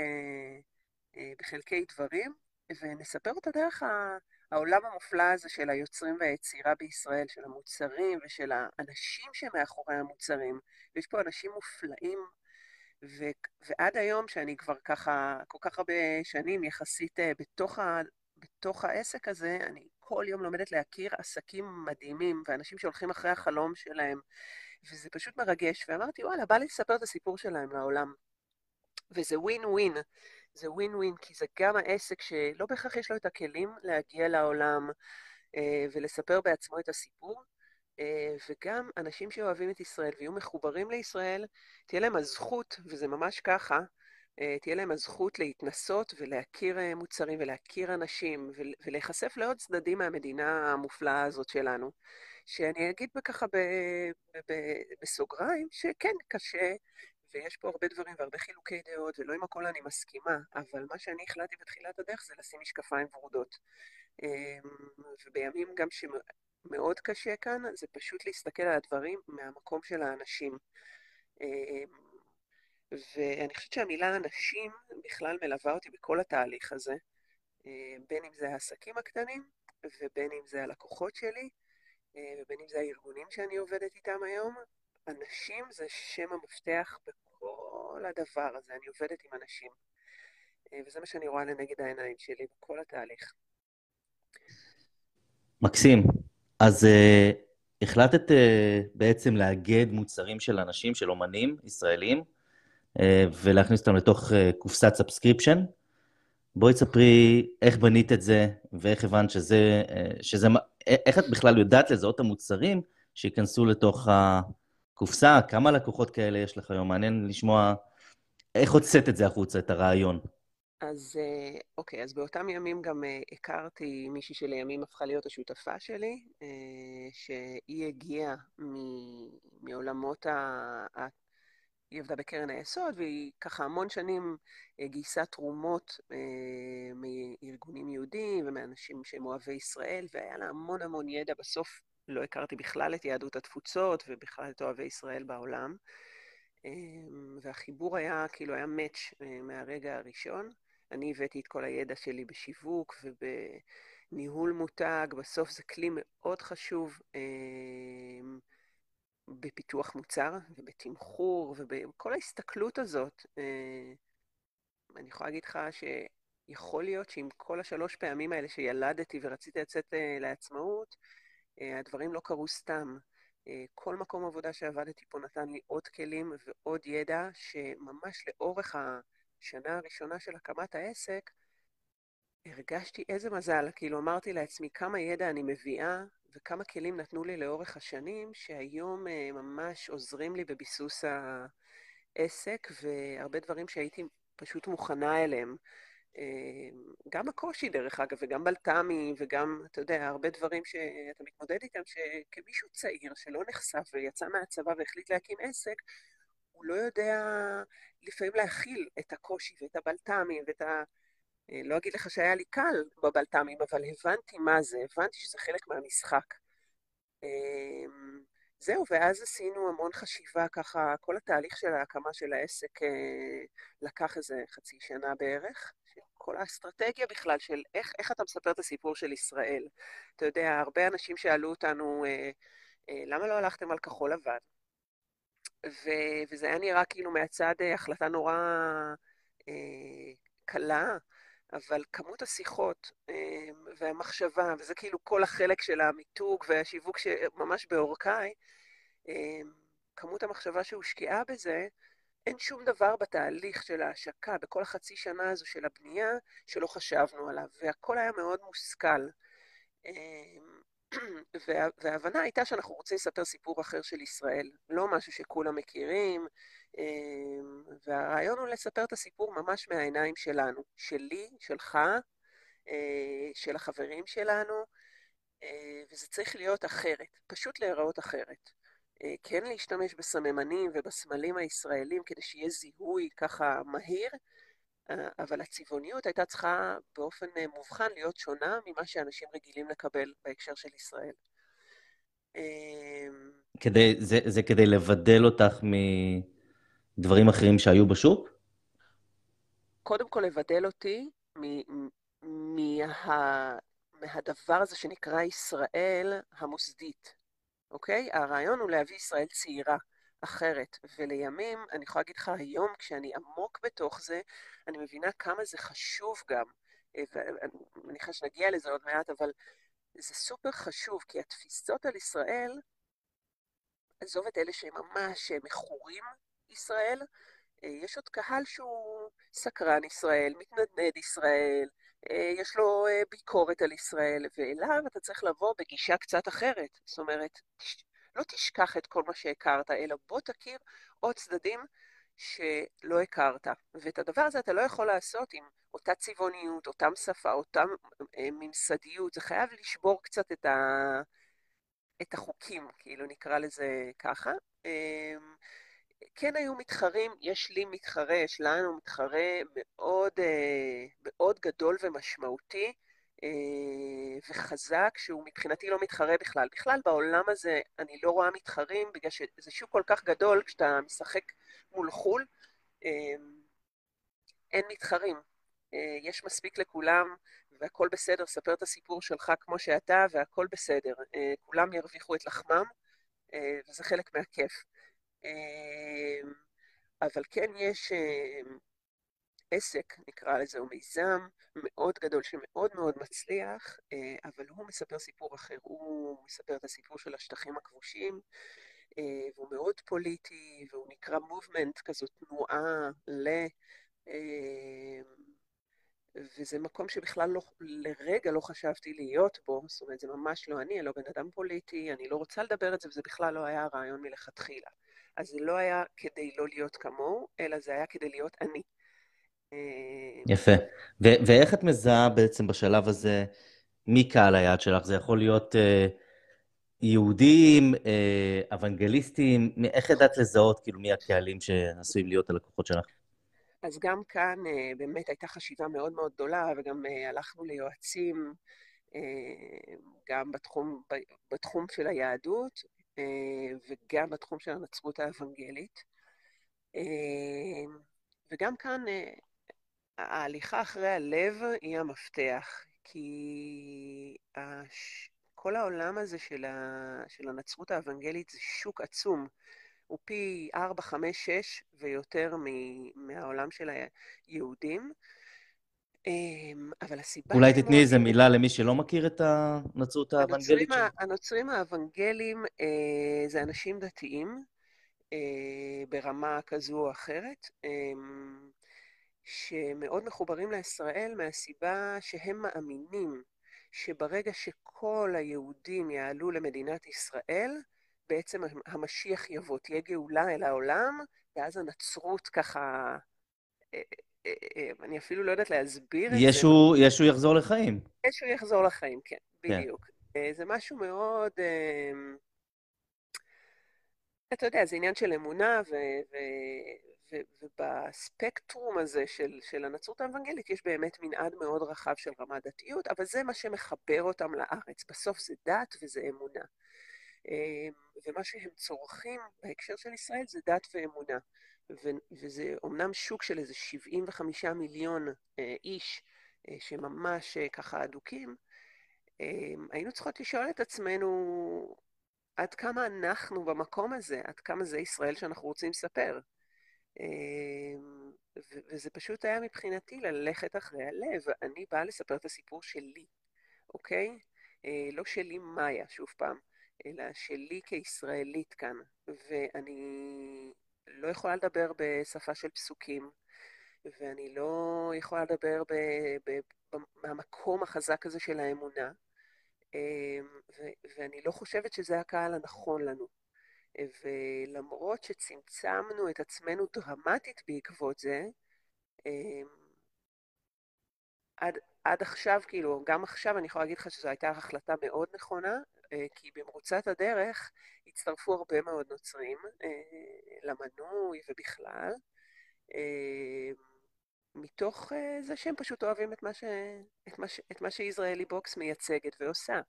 [SPEAKER 3] אה, בחלקי דברים, ונספר אותה דרך ה... העולם המופלא הזה של היוצרים והיצירה בישראל, של המוצרים ושל האנשים שמאחורי המוצרים, ויש פה אנשים מופלאים, ו- ועד היום, שאני כבר ככה, כל כך הרבה שנים יחסית אה, בתוך, ה- בתוך העסק הזה, אני כל יום לומדת להכיר עסקים מדהימים, ואנשים שהולכים אחרי החלום שלהם, וזה פשוט מרגש. ואמרתי, וואלה, בא לי לספר את הסיפור שלהם לעולם. וזה ווין ווין. זה ווין ווין, כי זה גם העסק שלא בהכרח יש לו את הכלים להגיע לעולם אה, ולספר בעצמו את הסיפור, אה, וגם אנשים שאוהבים את ישראל ויהיו מחוברים לישראל, תהיה להם הזכות, וזה ממש ככה, אה, תהיה להם הזכות להתנסות ולהכיר מוצרים ולהכיר אנשים ולהיחשף לעוד צדדים מהמדינה המופלאה הזאת שלנו. שאני אגיד ככה בסוגריים, שכן, קשה ויש פה הרבה דברים והרבה חילוקי דעות, ולא עם הכל אני מסכימה, אבל מה שאני החלטתי בתחילת הדרך זה לשים משקפיים ורודות. אמ, ובימים גם שמאוד קשה כאן, זה פשוט להסתכל על הדברים מהמקום של האנשים. אמ, ואני חושבת שהמילה אנשים בכלל מלווה אותי בכל התהליך הזה, אמ, בין אם זה העסקים הקטנים, ובין אם זה הלקוחות שלי, ובין אם זה הארגונים שאני עובדת איתם היום, אנשים זה שם המפתח בכל הדבר הזה, אני עובדת עם אנשים. אה, וזה מה שאני רואה לנגד העיניים שלי בכל התהליך.
[SPEAKER 2] מקסים. אז אה, החלטת בעצם לאגד מוצרים של אנשים, של אומנים ישראלים, ולהכניס אותם לתוך קופסת subscription. בואי תספרי איך בנית את זה, ואיך הבנת שזה, שזה... איך את בכלל יודעת לזהות את המוצרים שייכנסו לתוך הקופסה? כמה לקוחות כאלה יש לך היום? מעניין לשמוע איך הוצאת את זה החוצה, את הרעיון.
[SPEAKER 3] אז אוקיי, אז באותם ימים גם הכרתי מישהי שלימים הפכה להיות השותפה שלי, שהיא הגיעה מעולמות ה... היא עבדה בקרן היסוד, והיא ככה המון שנים גייסה תרומות מארגונים יהודיים ומאנשים שהם אוהבי ישראל, והיה לה המון המון ידע. בסוף לא הכרתי בכלל את יהדות התפוצות ובכלל את אוהבי ישראל בעולם. והחיבור היה, כאילו, היה מאץ' מהרגע הראשון. אני הבאתי את כל הידע שלי בשיווק ובניהול מותג. בסוף זה כלי מאוד חשוב בפיתוח מוצר ובתמחור ובכל ההסתכלות הזאת. אני יכולה להגיד לך שיכול להיות שעם כל השלוש פעמים האלה שילדתי ורציתי לצאת לעצמאות, הדברים לא קרו סתם. כל מקום עבודה שעבדתי פה נתן לי עוד כלים ועוד ידע, שממש לאורך השנה הראשונה של הקמת העסק, הרגשתי איזה מזל, כאילו אמרתי לעצמי כמה ידע אני מביאה וכמה כלים נתנו לי לאורך השנים, שהיום ממש עוזרים לי בביסוס העסק, והרבה דברים שהייתי פשוט מוכנה אליהם. גם הקושי, דרך אגב, וגם בלת"מי, וגם, אתה יודע, הרבה דברים שאתה מתמודד איתם, שכמישהו צעיר שלא נחשף ויצא מהצבא והחליט להקים עסק, הוא לא יודע לפעמים להכיל את הקושי ואת הבלת"מים ואת ה... לא אגיד לך שהיה לי קל בבלת"מים, אבל הבנתי מה זה, הבנתי שזה חלק מהמשחק. זהו, ואז עשינו המון חשיבה ככה, כל התהליך של ההקמה של העסק לקח איזה חצי שנה בערך. כל האסטרטגיה בכלל של איך, איך אתה מספר את הסיפור של ישראל. אתה יודע, הרבה אנשים שאלו אותנו, אה, אה, למה לא הלכתם על כחול לבן? ו- וזה היה נראה כאילו מהצד אה, החלטה נורא אה, קלה, אבל כמות השיחות אה, והמחשבה, וזה כאילו כל החלק של המיתוג והשיווק שממש בעורקיי, אה, כמות המחשבה שהושקעה בזה, אין שום דבר בתהליך של ההשקה, בכל החצי שנה הזו של הבנייה, שלא חשבנו עליו, והכל היה מאוד מושכל. אמ, וההבנה הייתה שאנחנו רוצים לספר סיפור אחר של ישראל, לא משהו שכולם מכירים, אמ, והרעיון הוא לספר את הסיפור ממש מהעיניים שלנו, שלי, שלך, אה, של החברים שלנו, אה, וזה צריך להיות אחרת, פשוט להיראות אחרת. אה, כן להשתמש בסממנים ובסמלים הישראלים כדי שיהיה זיהוי ככה מהיר, אבל הצבעוניות הייתה צריכה באופן מובחן להיות שונה ממה שאנשים רגילים לקבל בהקשר של ישראל.
[SPEAKER 2] כדי, זה, זה כדי לבדל אותך מדברים אחרים שהיו בשוק?
[SPEAKER 3] קודם כל לבדל אותי מה, מהדבר הזה שנקרא ישראל המוסדית. אוקיי? הרעיון הוא להביא ישראל צעירה, אחרת. ולימים, אני יכולה להגיד לך, היום כשאני עמוק בתוך זה, אני מבינה כמה זה חשוב גם. אה, ואני מניחה שנגיע לזה עוד מעט, אבל זה סופר חשוב, כי התפיסות על ישראל, עזוב את אלה שהם ממש מכורים ישראל, אה, יש עוד קהל שהוא סקרן ישראל, מתנדנד ישראל, אה, יש לו אה, ביקורת על ישראל, ואליו אתה צריך לבוא בגישה קצת אחרת. זאת אומרת, לא תשכח את כל מה שהכרת, אלא בוא תכיר עוד צדדים שלא הכרת. ואת הדבר הזה אתה לא יכול לעשות עם אותה צבעוניות, אותם שפה, אותה ממסדיות. זה חייב לשבור קצת את, ה... את החוקים, כאילו נקרא לזה ככה. כן היו מתחרים, יש לי מתחרה, יש לנו מתחרה מאוד, אה, מאוד גדול ומשמעותי אה, וחזק, שהוא מבחינתי לא מתחרה בכלל. בכלל בעולם הזה אני לא רואה מתחרים, בגלל שזה שוק כל כך גדול, כשאתה משחק מול חו"ל, אה, אין מתחרים. יש מספיק לכולם, והכול בסדר, ספר את הסיפור שלך כמו שאתה, והכול בסדר. כולם ירוויחו את לחמם, וזה חלק מהכיף. אמ, אבל כן יש אמ, עסק, נקרא לזה, הוא מיזם מאוד גדול שמאוד מאוד מצליח, אבל הוא מספר סיפור אחר, הוא מספר את הסיפור של השטחים הכבושים, והוא מאוד פוליטי, והוא נקרא מובמנט, כזו תנועה ל... וזה מקום שבכלל לא, לרגע לא חשבתי להיות בו, זאת אומרת, זה ממש לא אני, אני לא בן אדם פוליטי, אני לא רוצה לדבר את זה, וזה בכלל לא היה הרעיון מלכתחילה. אז זה לא היה כדי לא להיות כמוהו, אלא זה היה כדי להיות אני.
[SPEAKER 2] אה, יפה. ו- ואיך את מזהה בעצם בשלב הזה מי קהל היעד שלך? זה יכול להיות אה, יהודים, אה, אוונגליסטים, איך ידעת לזהות כאילו מי הקהלים שעשויים להיות הלקוחות שלך?
[SPEAKER 3] אז גם כאן אה, באמת הייתה חשיבה מאוד מאוד גדולה, וגם אה, הלכנו ליועצים אה, גם בתחום, בתחום של היהדות וגם בתחום של הנצרות האוונגלית. וגם כאן ההליכה אחרי הלב היא המפתח, כי כל העולם הזה של, הנצרות האוונגלית זה שוק עצום. הוא פי 4, 5, 6 ויותר מהעולם של היהודים. אמ, אבל הסיבה...
[SPEAKER 2] אולי תתני איזה מילה למי שלא מכיר את הנצרות האוונגלית
[SPEAKER 3] שלו. הנוצרים האוונגלים אה, זה אנשים דתיים אה, ברמה כזו או אחרת, אמ, שמאוד מחוברים לישראל מהסיבה שהם מאמינים שברגע שכל היהודים יעלו למדינת ישראל, בעצם המשיח יבוא, תהיה גאולה אל העולם, ואז הנצרות ככה... אה, אה, אה, אני אפילו לא יודעת להסביר את
[SPEAKER 2] זה. ישו יחזור לחיים.
[SPEAKER 3] ישו יחזור לחיים, כן, כן. בדיוק. זה משהו מאוד... אתה יודע, זה עניין של אמונה, ו, ו, ו, ובספקטרום הזה של, של הנצרות האוונגלית יש באמת מנעד מאוד רחב של רמת דתיות, אבל זה מה שמחבר אותם לארץ. בסוף זה דת וזה אמונה. אמ, ומה שהם צורכים בהקשר של ישראל זה דת ואמונה. וזה אומנם שוק של איזה 75 מיליון אה, איש אה, שממש אה, ככה אדוקים, אמ, היינו צריכות לשאול את עצמנו עד כמה אנחנו במקום הזה, עד כמה זה ישראל שאנחנו רוצים לספר. אמ, וזה פשוט היה מבחינתי ללכת אחרי הלב. אני באה לספר את הסיפור שלי, אוקיי? לא שלי מאיה, שוב פעם. אלא שלי כישראלית כאן, ואני לא יכולה לדבר בשפה של פסוקים, ואני לא יכולה לדבר מהמקום החזק הזה של האמונה, אמ, ואני לא חושבת שזה הקהל הנכון לנו. ולמרות שצמצמנו את עצמנו דרמטית בעקבות זה, אמ, עד, עד עכשיו, כאילו, גם עכשיו אני יכולה להגיד לך שזו הייתה החלטה מאוד נכונה, כי במרוצת הדרך הצטרפו הרבה מאוד נוצרים אה, למנוי ובכלל, אה, מתוך זה שהם פשוט אוהבים את מה, ש... את מה, ש... את מה שישראלי בוקס מייצגת ועושה.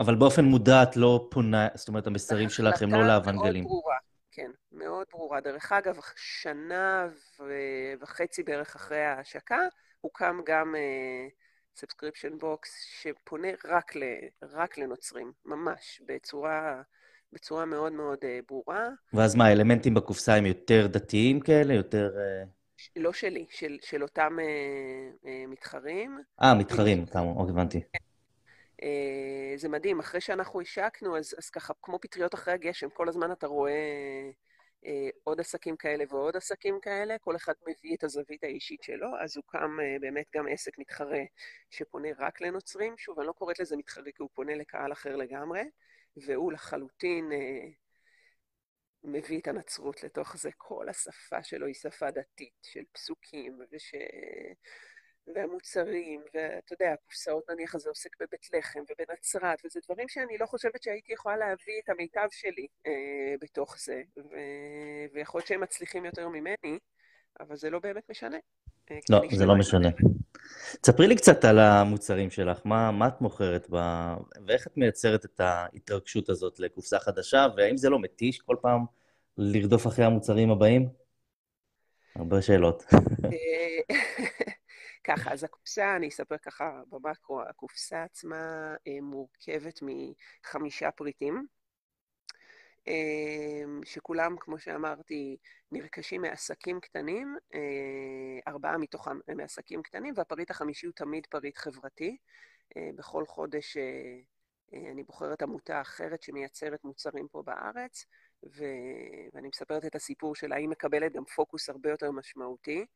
[SPEAKER 2] אבל באופן מודע את לא פונה, זאת אומרת, המסרים שלך הם לא לאוונגלים. מאוד
[SPEAKER 3] ברורה, כן, מאוד ברורה. דרך אגב, שנה ו... וחצי בערך אחרי ההשקה, הוקם גם subscription box שפונה רק, ל, רק לנוצרים, ממש, בצורה, בצורה מאוד מאוד אה, ברורה.
[SPEAKER 2] ואז מה, האלמנטים בקופסה הם יותר דתיים כאלה? יותר... אה...
[SPEAKER 3] לא שלי, של, של אותם אה, אה, מתחרים.
[SPEAKER 2] אה, מתחרים, כמה, אוקיי, הבנתי.
[SPEAKER 3] Uh, זה מדהים, אחרי שאנחנו השקנו, אז, אז ככה, כמו פטריות אחרי הגשם, כל הזמן אתה רואה... אה, עוד עסקים כאלה ועוד עסקים כאלה, כל אחד מביא את הזווית האישית שלו, אז הוקם אה, באמת גם עסק מתחרה שפונה רק לנוצרים. שוב, אני לא קוראת לזה מתחרה כי הוא פונה לקהל אחר לגמרי, והוא לחלוטין אה, מביא את הנצרות לתוך זה. כל השפה שלו היא שפה דתית, של פסוקים, וש... והמוצרים, ואתה יודע, הקופסאות נניח הזה עוסק בבית לחם ובנצרת, וזה דברים שאני לא חושבת שהייתי יכולה להביא את המיטב שלי אה, בתוך זה, ו... ויכול להיות שהם מצליחים יותר ממני, אבל זה לא באמת משנה.
[SPEAKER 2] אה, לא, זה לא משנה. תספרי לי קצת על המוצרים שלך, מה, מה את מוכרת ב... ואיך את מייצרת את ההתרגשות הזאת לקופסה חדשה, והאם זה לא מתיש כל פעם לרדוף אחרי המוצרים הבאים? הרבה שאלות. אה,
[SPEAKER 3] ככה, אז הקופסה, אני אספר ככה במקרו, הקופסה עצמה אה, מורכבת מחמישה פריטים. שכולם, כמו שאמרתי, נרכשים מעסקים קטנים, ארבעה מתוכם הם מעסקים קטנים, והפריט החמישי הוא תמיד פריט חברתי. בכל חודש אני בוחרת עמותה אחרת שמייצרת מוצרים פה בארץ. ואני מספרת את הסיפור שלה, היא מקבלת גם פוקוס הרבה יותר משמעותי,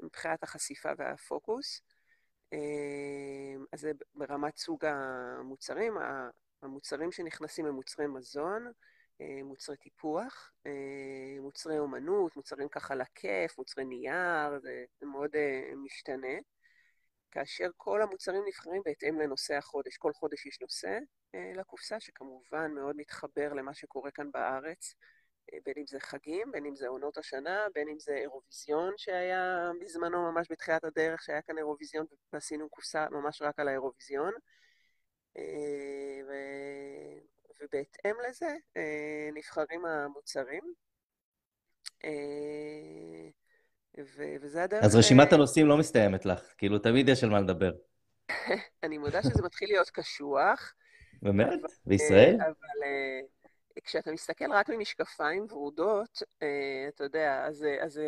[SPEAKER 3] מבחינת החשיפה והפוקוס. אז זה ברמת סוג המוצרים. המוצרים שנכנסים הם מוצרי מזון, מוצרי טיפוח, מוצרי אומנות, מוצרים ככה לכיף, מוצרי נייר, זה מאוד משתנה. כאשר כל המוצרים נבחרים בהתאם לנושא החודש. כל חודש יש נושא לקופסה, שכמובן מאוד מתחבר למה שקורה כאן בארץ, בין אם זה חגים, בין אם זה עונות השנה, בין אם זה אירוויזיון שהיה בזמנו ממש בתחילת הדרך, שהיה כאן אירוויזיון ועשינו קופסה ממש רק על האירוויזיון. ו... ובהתאם לזה נבחרים המוצרים. ו- וזה הדרך...
[SPEAKER 2] אז רשימת הנושאים לא מסתיימת לך, כאילו תמיד יש על מה לדבר.
[SPEAKER 3] אני מודה שזה מתחיל להיות קשוח.
[SPEAKER 2] באמת? בישראל?
[SPEAKER 3] אבל כשאתה מסתכל רק ממשקפיים ורודות, uh, אתה יודע, אז, אז,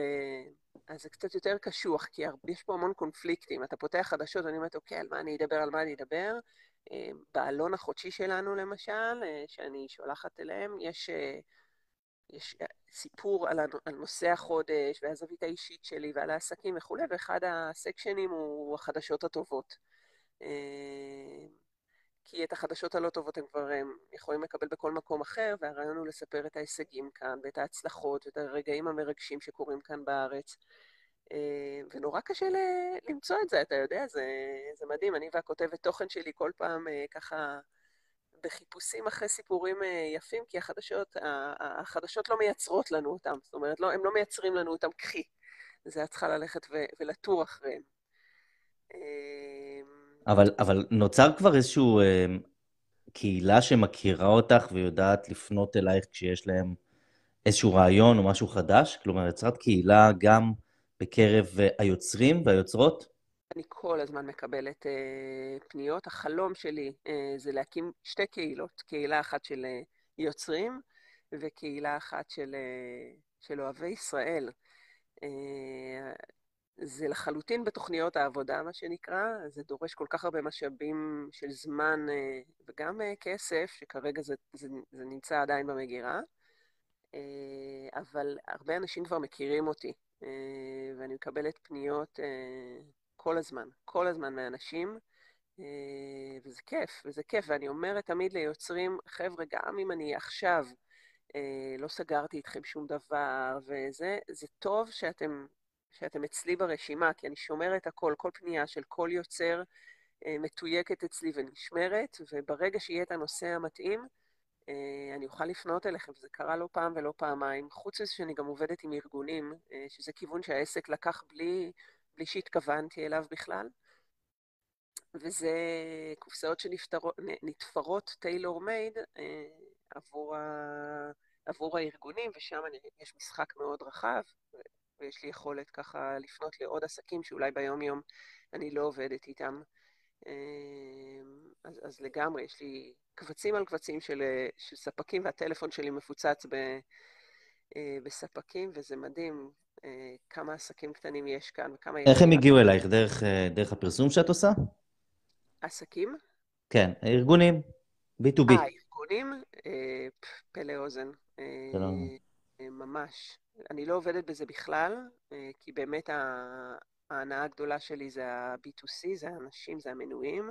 [SPEAKER 3] אז זה קצת יותר קשוח, כי יש פה המון קונפליקטים. אתה פותח חדשות, ואני אומרת, אוקיי, על מה אני אדבר, על מה אני אדבר? בעלון החודשי שלנו, למשל, שאני שולחת אליהם, יש... יש סיפור על, על נושא החודש והזווית האישית שלי ועל העסקים וכולי, ואחד הסקשנים הוא החדשות הטובות. כי את החדשות הלא טובות הם כבר הם יכולים לקבל בכל מקום אחר, והרעיון הוא לספר את ההישגים כאן, ואת ההצלחות, ואת הרגעים המרגשים שקורים כאן בארץ. אה, ונורא קשה למצוא את זה, אתה יודע, זה, זה מדהים. אני והכותבת תוכן שלי כל פעם אה, ככה... בחיפושים אחרי סיפורים אה, יפים, כי החדשות, החדשות לא מייצרות לנו אותם. זאת אומרת, לא, הם לא מייצרים לנו אותם קחי. זה את צריכה ללכת ולטור אחריהם.
[SPEAKER 2] אבל, אבל נוצר כבר איזושהי אה, קהילה שמכירה אותך ויודעת לפנות אלייך כשיש להם איזשהו רעיון או משהו חדש? כלומר, יצרת קהילה גם בקרב אה, היוצרים והיוצרות?
[SPEAKER 3] אני כל הזמן מקבלת uh, פניות. החלום שלי uh, זה להקים שתי קהילות, קהילה אחת של uh, יוצרים וקהילה אחת של, uh, של אוהבי ישראל. Uh, זה לחלוטין בתוכניות העבודה, מה שנקרא, זה דורש כל כך הרבה משאבים של זמן uh, וגם uh, כסף, שכרגע זה, זה, זה נמצא עדיין במגירה, uh, אבל הרבה אנשים כבר מכירים אותי, ואני מקבלת פניות כל הזמן, כל הזמן מאנשים, אה, וזה כיף, וזה כיף. ואני אומרת תמיד ליוצרים, חבר'ה, גם אם אני עכשיו אה, לא סגרתי איתכם שום דבר וזה, זה טוב שאתם, שאתם אצלי ברשימה, כי אני שומרת הכל, כל פנייה של כל יוצר אה, מתויקת אצלי ונשמרת, וברגע שיהיה את הנושא המתאים, אני אוכל לפנות אליכם, וזה קרה לא פעם ולא פעמיים. חוץ מזה שאני גם עובדת עם ארגונים, שזה כיוון שהעסק לקח בלי... שהתכוונתי אליו בכלל. וזה קופסאות שנתפרות טיילור מייד אה, עבור. עבור הארגונים, ושם יש משחק מאוד רחב, ויש לי יכולת ככה לפנות לעוד עסקים שאולי ביום-יום אני לא עובדת איתם. אה, אז, אז לגמרי, יש לי קבצים על קבצים של, של ספקים, והטלפון שלי מפוצץ ב, אה, בספקים, וזה מדהים. אה, כמה עסקים קטנים יש כאן וכמה...
[SPEAKER 2] איך הם הגיעו אלייך? דרך, אה, דרך הפרסום שאת עושה?
[SPEAKER 3] עסקים?
[SPEAKER 2] כן, ארגונים, B2B.
[SPEAKER 3] אה, ארגונים? פלא אוזן. ממש. אני לא עובדת בזה בכלל, כי באמת ההנאה הגדולה שלי זה ה-B2C, זה האנשים, זה המנויים.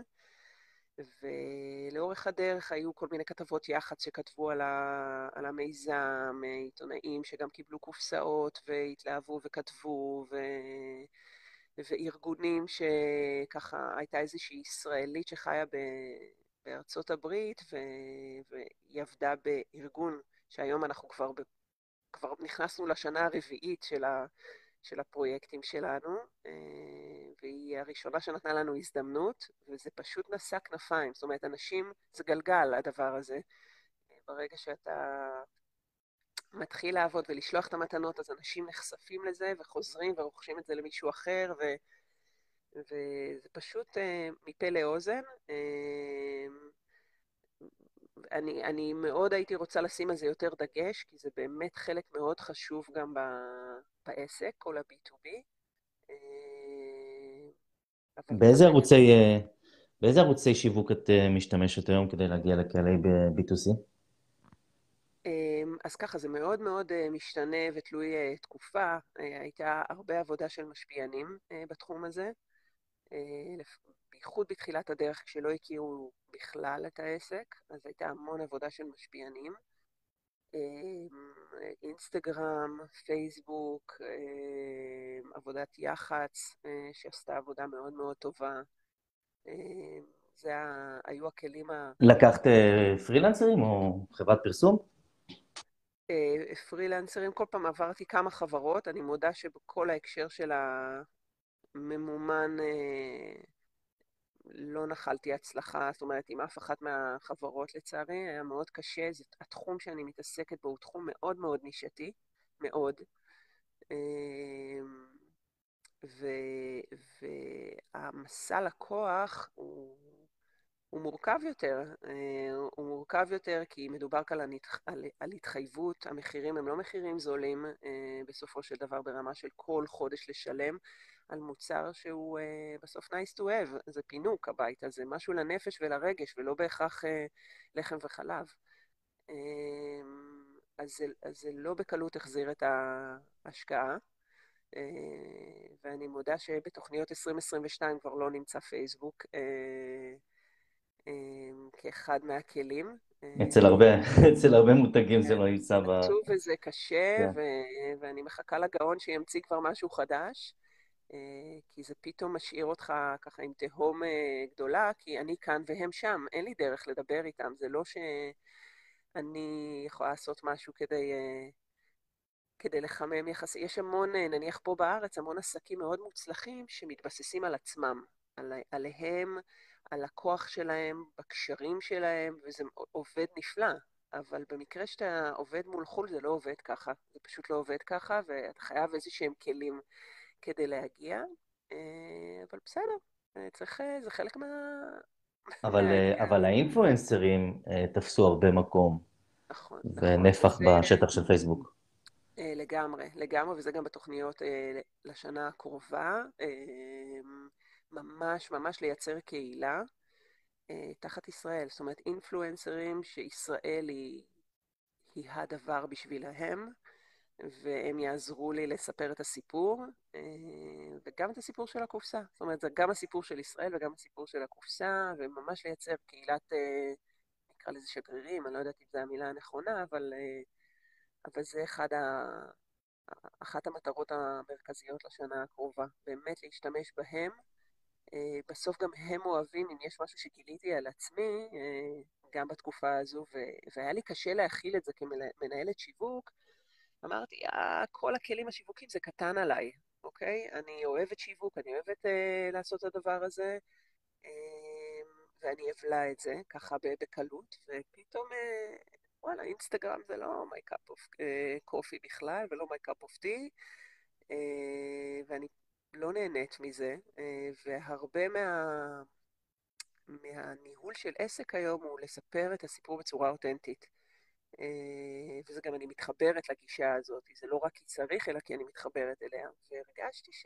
[SPEAKER 3] ולאורך הדרך היו כל מיני כתבות יח"צ שכתבו על, ה, על המיזם, עיתונאים שגם קיבלו קופסאות והתלהבו וכתבו, ו, וארגונים שככה הייתה איזושהי ישראלית שחיה ב, בארצות הברית, ו, והיא עבדה בארגון שהיום אנחנו כבר, כבר נכנסנו לשנה הרביעית של, ה, של הפרויקטים שלנו. והיא הראשונה שנתנה לנו הזדמנות, וזה פשוט נשא כנפיים. זאת אומרת, אנשים, זה גלגל, הדבר הזה. ברגע שאתה מתחיל לעבוד ולשלוח את המתנות, אז אנשים נחשפים לזה וחוזרים ורוכשים את זה למישהו אחר, ו... וזה פשוט uh, מפה לאוזן. Uh, אני, אני מאוד הייתי רוצה לשים על זה יותר דגש, כי זה באמת חלק מאוד חשוב גם ב, בעסק, כל ה-B2B.
[SPEAKER 2] באיזה ערוצי, באיזה ערוצי שיווק את משתמשת היום כדי להגיע לקהלי ב-B2C?
[SPEAKER 3] אז ככה, זה מאוד מאוד משתנה ותלוי תקופה. הייתה הרבה עבודה של משפיענים בתחום הזה. בייחוד בתחילת הדרך, כשלא הכירו בכלל את העסק, אז הייתה המון עבודה של משפיענים. אמ, אינסטגרם, פייסבוק, אמ, עבודת יח"צ, אה, שעשתה עבודה מאוד מאוד טובה. אמ, זה היו הכלים ה...
[SPEAKER 2] לקחת אה, פרילנסרים או חברת פרסום?
[SPEAKER 3] אה, פרילנסרים, כל פעם עברתי כמה חברות, אני מודה שבכל ההקשר של הממומן לא נחלתי הצלחה, זאת אומרת, עם אף אחת מהחברות לצערי, היה מאוד קשה. זה, התחום שאני מתעסקת בו הוא תחום מאוד מאוד נישתי, מאוד. אמ, ו, והמסע לקוח הוא, הוא מורכב יותר. אה, הוא מורכב יותר כי מדובר כאן על, על, על התחייבות, המחירים הם לא מחירים זולים אה, בסופו של דבר ברמה של כל חודש לשלם. על מוצר שהוא uh, בסוף nice to have, זה פינוק הבית הזה, משהו לנפש ולרגש, ולא בהכרח uh, לחם וחלב. Uh, אז, זה, אז זה לא בקלות החזיר את ההשקעה, uh, ואני מודה שבתוכניות 2022 כבר לא נמצא פייסבוק uh, uh, כאחד מהכלים.
[SPEAKER 2] אצל הרבה, אצל הרבה מותגים זה לא נמצא ב...
[SPEAKER 3] עצוב וזה קשה, כן. ואני מחכה לגאון שימציא כבר משהו חדש. אה, כי זה פתאום משאיר אותך ככה עם תהום אה, גדולה, כי אני כאן והם שם, אין לי דרך לדבר איתם. זה לא שאני יכולה לעשות משהו כדי, אה, כדי לחמם יחסי. יש המון, נניח פה בארץ, המון עסקים מאוד מוצלחים שמתבססים על עצמם, על, עליהם, על הכוח שלהם, בקשרים שלהם, וזה עובד נפלא. אבל במקרה שאתה עובד מול חו"ל זה לא עובד ככה, זה פשוט לא עובד ככה, ואתה חייב איזה שהם כלים. כדי להגיע, אה, אבל בסדר, אה, צריך, אה, זה חלק מה...
[SPEAKER 2] אבל, אבל האינפלואנסרים תפסו הרבה מקום.
[SPEAKER 3] נכון.
[SPEAKER 2] ונפח נכון, בשטח של פייסבוק.
[SPEAKER 3] לגמרי, לגמרי, וזה גם בתוכניות לשנה הקרובה. ממש ממש לייצר קהילה תחת ישראל. זאת אומרת, אינפלואנסרים שישראל היא, היא הדבר בשבילהם. והם יעזרו לי לספר את הסיפור, אה, וגם את הסיפור של הקופסה. זאת אומרת, זה גם הסיפור של ישראל וגם הסיפור של הקופסה, וממש לייצר קהילת, אה, נקרא לזה שגרירים, אני לא יודעת אם זו המילה הנכונה, אבל, אה, אבל זה אחד ה... אחת המטרות המרכזיות לשנה הקרובה, באמת להשתמש בהם. בסוף גם הם אוהבים, אם יש משהו שגיליתי על עצמי, גם בתקופה הזו, והיה לי קשה להכיל את זה כמנהלת שיווק, אמרתי, אה, כל הכלים השיווקים זה קטן עליי, אוקיי? אני אוהבת שיווק, אני אוהבת אה, לעשות את הדבר הזה, אה, ואני אבלע את זה ככה בקלות, ופתאום, אה, וואלה, אינסטגרם זה לא my cup of coffee בכלל, ולא my cup of tea, אה, ואני לא נהנית מזה, אה, והרבה מה... מהניהול של עסק היום הוא לספר את הסיפור בצורה אותנטית. אה, וזה גם אני מתחברת לגישה הזאת, זה לא רק כי צריך, אלא כי אני מתחברת אליה. והרגשתי ש...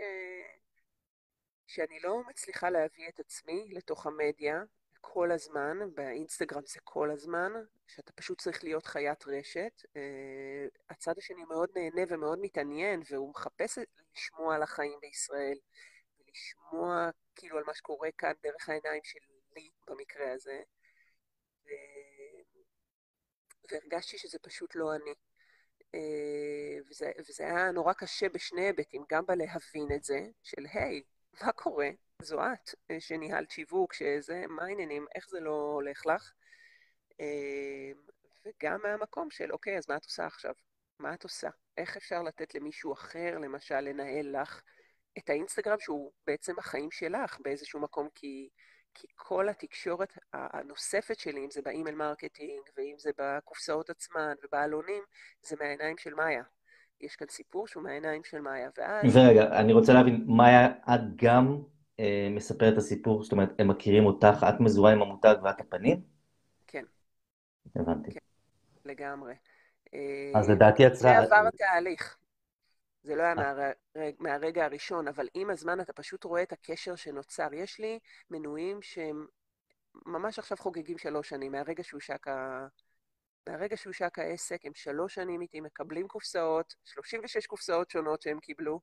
[SPEAKER 3] שאני לא מצליחה להביא את עצמי לתוך המדיה כל הזמן, באינסטגרם זה כל הזמן, שאתה פשוט צריך להיות חיית רשת. אה, הצד השני מאוד נהנה ומאוד מתעניין, והוא מחפש לשמוע על החיים בישראל, ולשמוע כאילו על מה שקורה כאן דרך העיניים שלי במקרה הזה. והרגשתי שזה פשוט לא אני. אה, וזה, וזה היה נורא קשה בשני היבטים, גם בלהבין את זה, של היי, מה קורה? זו את אה, שניהלת שיווק, שזה, מה העניינים, איך זה לא הולך לך? אה, וגם מהמקום של, אוקיי, אז מה את עושה עכשיו? מה את עושה? איך אפשר לתת למישהו אחר, למשל, לנהל לך את האינסטגרם, שהוא בעצם החיים שלך באיזשהו מקום, כי... כי כל התקשורת הנוספת שלי, אם זה ב email marketing, ואם זה בקופסאות עצמן ובעלונים, זה מהעיניים של מאיה. יש כאן סיפור שהוא מהעיניים של מאיה, ואז...
[SPEAKER 2] ורגע, אני רוצה להבין, מאיה, את גם אה, מספרת את הסיפור, זאת אומרת, הם מכירים אותך, את מזוהה עם המותג ואת הפנים?
[SPEAKER 3] כן.
[SPEAKER 2] הבנתי.
[SPEAKER 3] כן, לגמרי.
[SPEAKER 2] אז לדעתי יצרה...
[SPEAKER 3] זה עבר תהליך. זה לא היה מהרגע, מהרגע הראשון, אבל עם הזמן אתה פשוט רואה את הקשר שנוצר. יש לי מנויים שהם ממש עכשיו חוגגים שלוש שנים, מהרגע שהושק, ה... מהרגע שהושק העסק, הם שלוש שנים איתי, מקבלים קופסאות, 36 קופסאות שונות שהם קיבלו,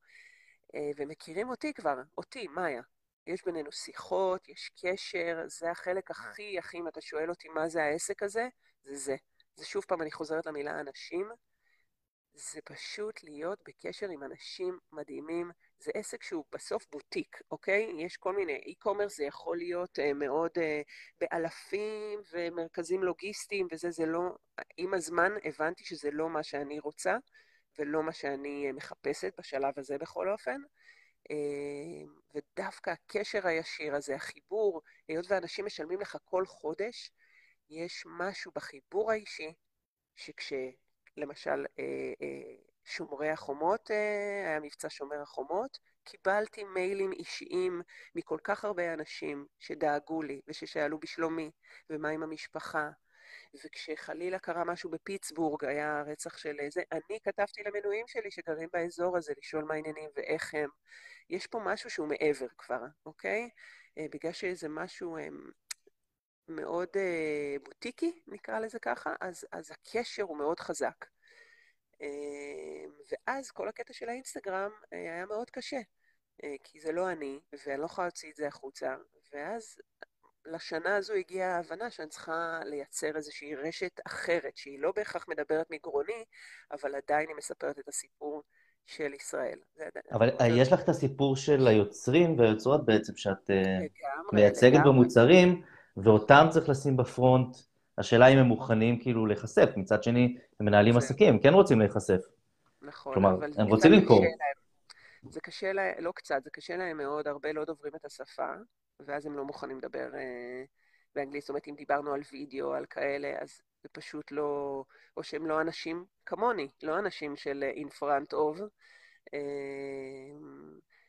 [SPEAKER 3] אה, ומכירים אותי כבר, אותי, מאיה. יש בינינו שיחות, יש קשר, זה החלק הכי הכי, אם אתה שואל אותי מה זה העסק הזה, זה זה. זה שוב פעם, אני חוזרת למילה אנשים, זה פשוט להיות בקשר עם אנשים מדהימים. זה עסק שהוא בסוף בוטיק, אוקיי? יש כל מיני, e-commerce זה יכול להיות uh, מאוד uh, באלפים ומרכזים לוגיסטיים וזה, זה לא... עם הזמן הבנתי שזה לא מה שאני רוצה ולא מה שאני uh, מחפשת בשלב הזה בכל אופן. Uh, ודווקא הקשר הישיר הזה, החיבור, היות ואנשים משלמים לך כל חודש, יש משהו בחיבור האישי, שכש... למשל, אה, אה, שומרי החומות, אה, היה מבצע שומר החומות, קיבלתי מיילים אישיים מכל כך הרבה אנשים שדאגו לי וששאלו בשלומי, ומה עם המשפחה. וכשחלילה קרה משהו בפיטסבורג, היה רצח של איזה, אני כתבתי למנויים שלי שגרים באזור הזה לשאול מה העניינים ואיך הם. יש פה משהו שהוא מעבר כבר, אוקיי? בגלל שזה משהו מאוד אה, בוטיקי, נקרא לזה ככה, אז, אז הקשר הוא מאוד חזק. אה, ואז כל הקטע של האינסטגרם אה, היה מאוד קשה, אה, כי זה לא אני, ואני לא יכולה להוציא את זה החוצה, ואז לשנה הזו הגיעה ההבנה שאני צריכה לייצר איזושהי רשת אחרת, שהיא לא בהכרח מדברת מגרוני, אבל עדיין היא מספרת את הסיפור של ישראל.
[SPEAKER 2] אבל זה... יש לך את הסיפור של היוצרים והיוצרות בעצם, שאת לגמרי, מייצגת לגמרי. במוצרים, ואותם צריך לשים בפרונט. השאלה אם הם מוכנים כאילו להיחשף. מצד שני, הם מנהלים זה... עסקים, הם כן רוצים להיחשף.
[SPEAKER 3] נכון,
[SPEAKER 2] כלומר, אבל הם רוצים למכור.
[SPEAKER 3] זה קשה להם, לא קצת, זה קשה להם מאוד, הרבה לא דוברים את השפה, ואז הם לא מוכנים לדבר אה, באנגלית. זאת אומרת, אם דיברנו על וידאו, על כאלה, אז זה פשוט לא... או שהם לא אנשים כמוני, לא אנשים של in front of. אה,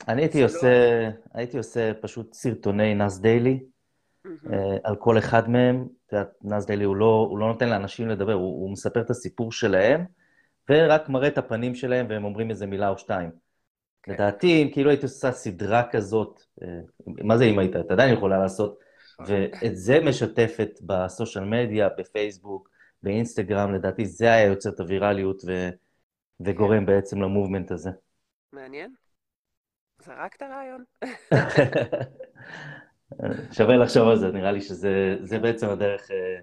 [SPEAKER 2] אני הייתי עושה, לא... הייתי עושה פשוט סרטוני נאס דיילי, mm-hmm. על כל אחד מהם. את יודעת, נאז דלי הוא לא, הוא לא נותן לאנשים לדבר, הוא, הוא מספר את הסיפור שלהם, ורק מראה את הפנים שלהם והם אומרים איזה מילה או שתיים. כן. לדעתי, אם כאילו הייתי עושה סדרה כזאת, אה, מה זה אם היית? אתה עדיין יכולה לעשות, ואת זה משתפת בסושיאל מדיה, בפייסבוק, באינסטגרם, לדעתי זה היה יוצר את הווירליות ו... וגורם בעצם למובמנט הזה.
[SPEAKER 3] מעניין. זרקת רעיון.
[SPEAKER 2] שווה לחשוב על זה, נראה לי שזה בעצם הדרך, אה,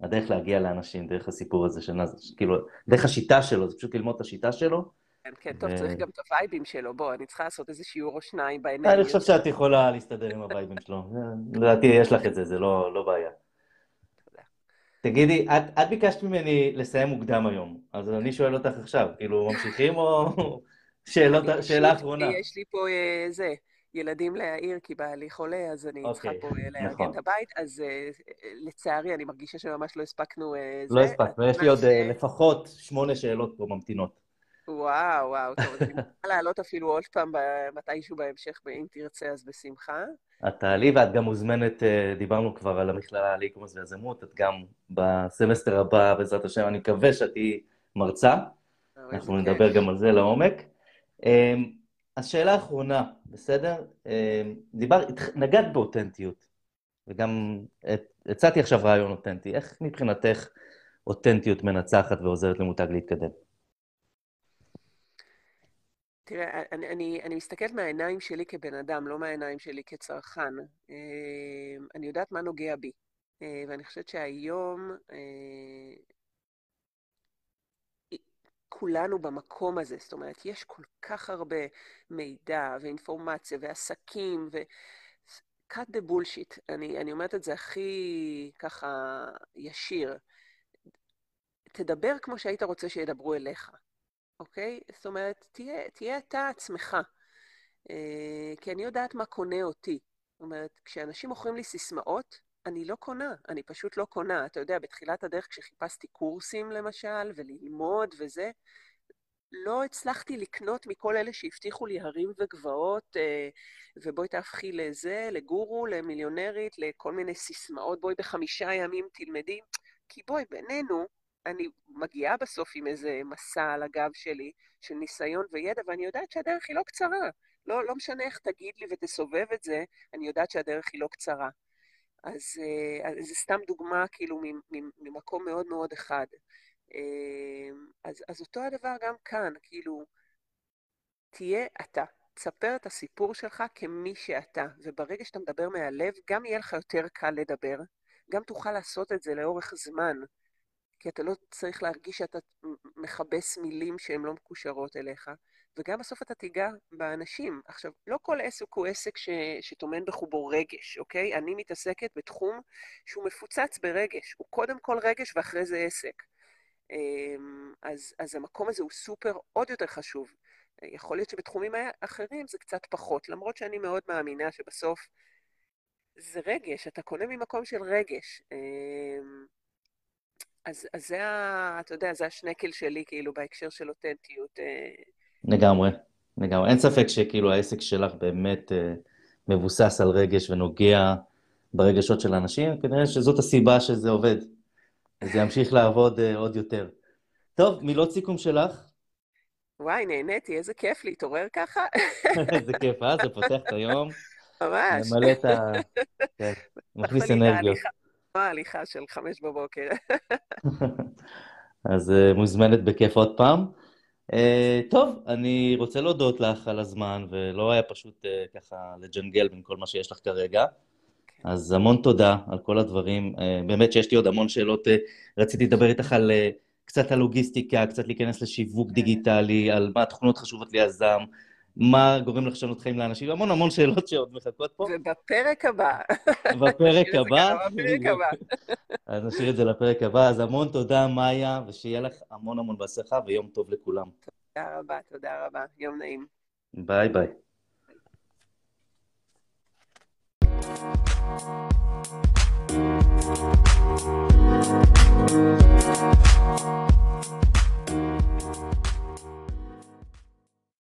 [SPEAKER 2] הדרך להגיע לאנשים, דרך הסיפור הזה של נאזר, כאילו, דרך השיטה שלו, זה פשוט ללמוד את השיטה שלו.
[SPEAKER 3] כן, כן, טוב, צריך גם את הווייבים שלו, בוא, אני צריכה לעשות איזה שיעור או שניים בעיניים.
[SPEAKER 2] אני חושב שאת יכולה להסתדר עם הווייבים שלו, לדעתי יש לך את זה, זה לא, לא בעיה. תגידי, את, את ביקשת ממני לסיים מוקדם היום, אז אני שואל אותך עכשיו, כאילו, ממשיכים או שאלה אחרונה?
[SPEAKER 3] יש לי פה אה, זה, ילדים להעיר, כי בעלי חולה, אז אני okay, צריכה אוקיי, פה אה, לארגן נכון. את הבית, אז uh, לצערי, אני מרגישה שממש לא הספקנו...
[SPEAKER 2] לא הספקנו, יש לי עוד לפחות שמונה שאלות פה ממתינות.
[SPEAKER 3] וואו, וואו, טוב, אז אני רוצה לעלות אפילו עוד פעם מתישהו בהמשך, ואם תרצה, אז בשמחה.
[SPEAKER 2] את תעלי, ואת גם מוזמנת, דיברנו כבר על המכללה לאיקומוס ויזמות, את גם בסמסטר הבא, בעזרת השם, אני מקווה שאת תהיי מרצה. אנחנו נדבר גם על זה לעומק. אז שאלה אחרונה, בסדר? אמ, דיבר, נגעת באותנטיות, וגם הצעתי עכשיו רעיון אותנטי. איך מבחינתך אותנטיות מנצחת ועוזרת למותג להתקדם?
[SPEAKER 3] תראה, אני, אני, אני מסתכלת מהעיניים שלי כבן אדם, לא מהעיניים שלי כצרכן. אמ, אני יודעת מה נוגע בי, אה, ואני חושבת שהיום אה, כולנו במקום הזה. זאת אומרת, יש כל כך הרבה מידע ואינפורמציה ועסקים ו... cut the bullshit. אני, אני אומרת את זה הכי ככה ישיר. תדבר כמו שהיית רוצה שידברו אליך, אוקיי? זאת אומרת, תהיה, תהיה אתה עצמך. אה, כי אני יודעת מה קונה אותי. זאת אומרת, כשאנשים מוכרים לי סיסמאות, אני לא קונה, אני פשוט לא קונה. אתה יודע, בתחילת הדרך כשחיפשתי קורסים למשל, וללמוד וזה, לא הצלחתי לקנות מכל אלה שהבטיחו לי הרים וגבעות, אה, ובואי תהפכי לזה, לגורו, למיליונרית, לכל מיני סיסמאות, בואי בחמישה ימים תלמדי. כי בואי, בינינו, אני מגיעה בסוף עם איזה מסע על הגב שלי של ניסיון וידע, ואני יודעת שהדרך היא לא קצרה. לא, לא משנה איך תגיד לי ותסובב את זה, אני יודעת שהדרך היא לא קצרה. אז, אה, אז זה סתם דוגמה כאילו ממקום מאוד מאוד אחד. אה, אז, אז אותו הדבר גם כאן, כאילו, תהיה אתה. תספר את הסיפור שלך כמי שאתה, וברגע שאתה מדבר מהלב, גם יהיה לך יותר קל לדבר, גם תוכל לעשות את זה לאורך זמן, כי אתה לא צריך להרגיש שאתה מכבס מילים שהן לא מקושרות אליך, וגם בסוף אתה תיגע באנשים. עכשיו, לא כל עסק הוא עסק ש... שטומן בחובו רגש, אוקיי? אני מתעסקת בתחום שהוא מפוצץ ברגש. הוא קודם כל רגש ואחרי זה עסק. אמ, אז, אז המקום הזה הוא סופר עוד יותר חשוב. יכול להיות שבתחומים אחרים זה קצת פחות, למרות שאני מאוד מאמינה שבסוף זה רגש, אתה קונה ממקום של רגש. אמ, אז, אז זה, ה, אתה יודע, זה השנקל שלי, כאילו, בהקשר של אותנטיות. אה.
[SPEAKER 2] לגמרי, לגמרי. אין ספק שכאילו העסק שלך באמת אה, מבוסס על רגש ונוגע ברגשות של אנשים, כנראה שזאת הסיבה שזה עובד. וזה ימשיך לעבוד אה, עוד יותר. טוב, מילות סיכום שלך?
[SPEAKER 3] וואי, נהניתי, איזה כיף להתעורר ככה.
[SPEAKER 2] איזה כיף, אה? זה פותח את היום.
[SPEAKER 3] ממש.
[SPEAKER 2] ממלא את ה... כן, מכניס אנרגיות.
[SPEAKER 3] הליכה של חמש בבוקר.
[SPEAKER 2] אז uh, מוזמנת בכיף עוד פעם. Uh, טוב, אני רוצה להודות לך על הזמן, ולא היה פשוט uh, ככה לג'נגל בין כל מה שיש לך כרגע. כן. אז המון תודה על כל הדברים. Uh, באמת שיש לי עוד המון שאלות, רציתי לדבר איתך על... קצת על לוגיסטיקה, קצת להיכנס לשיווק כן. דיגיטלי, על מה התכונות חשובות ליזם, מה גורם לחשנות חיים לאנשים, המון המון שאלות שעוד מחכות פה.
[SPEAKER 3] ובפרק הבא.
[SPEAKER 2] בפרק הבא. בפרק הבא. אז נשאיר את זה לפרק הבא. אז המון תודה, מאיה, ושיהיה לך המון המון בהצלחה ויום טוב לכולם.
[SPEAKER 3] תודה רבה, תודה רבה. יום נעים.
[SPEAKER 2] ביי ביי. Thank you.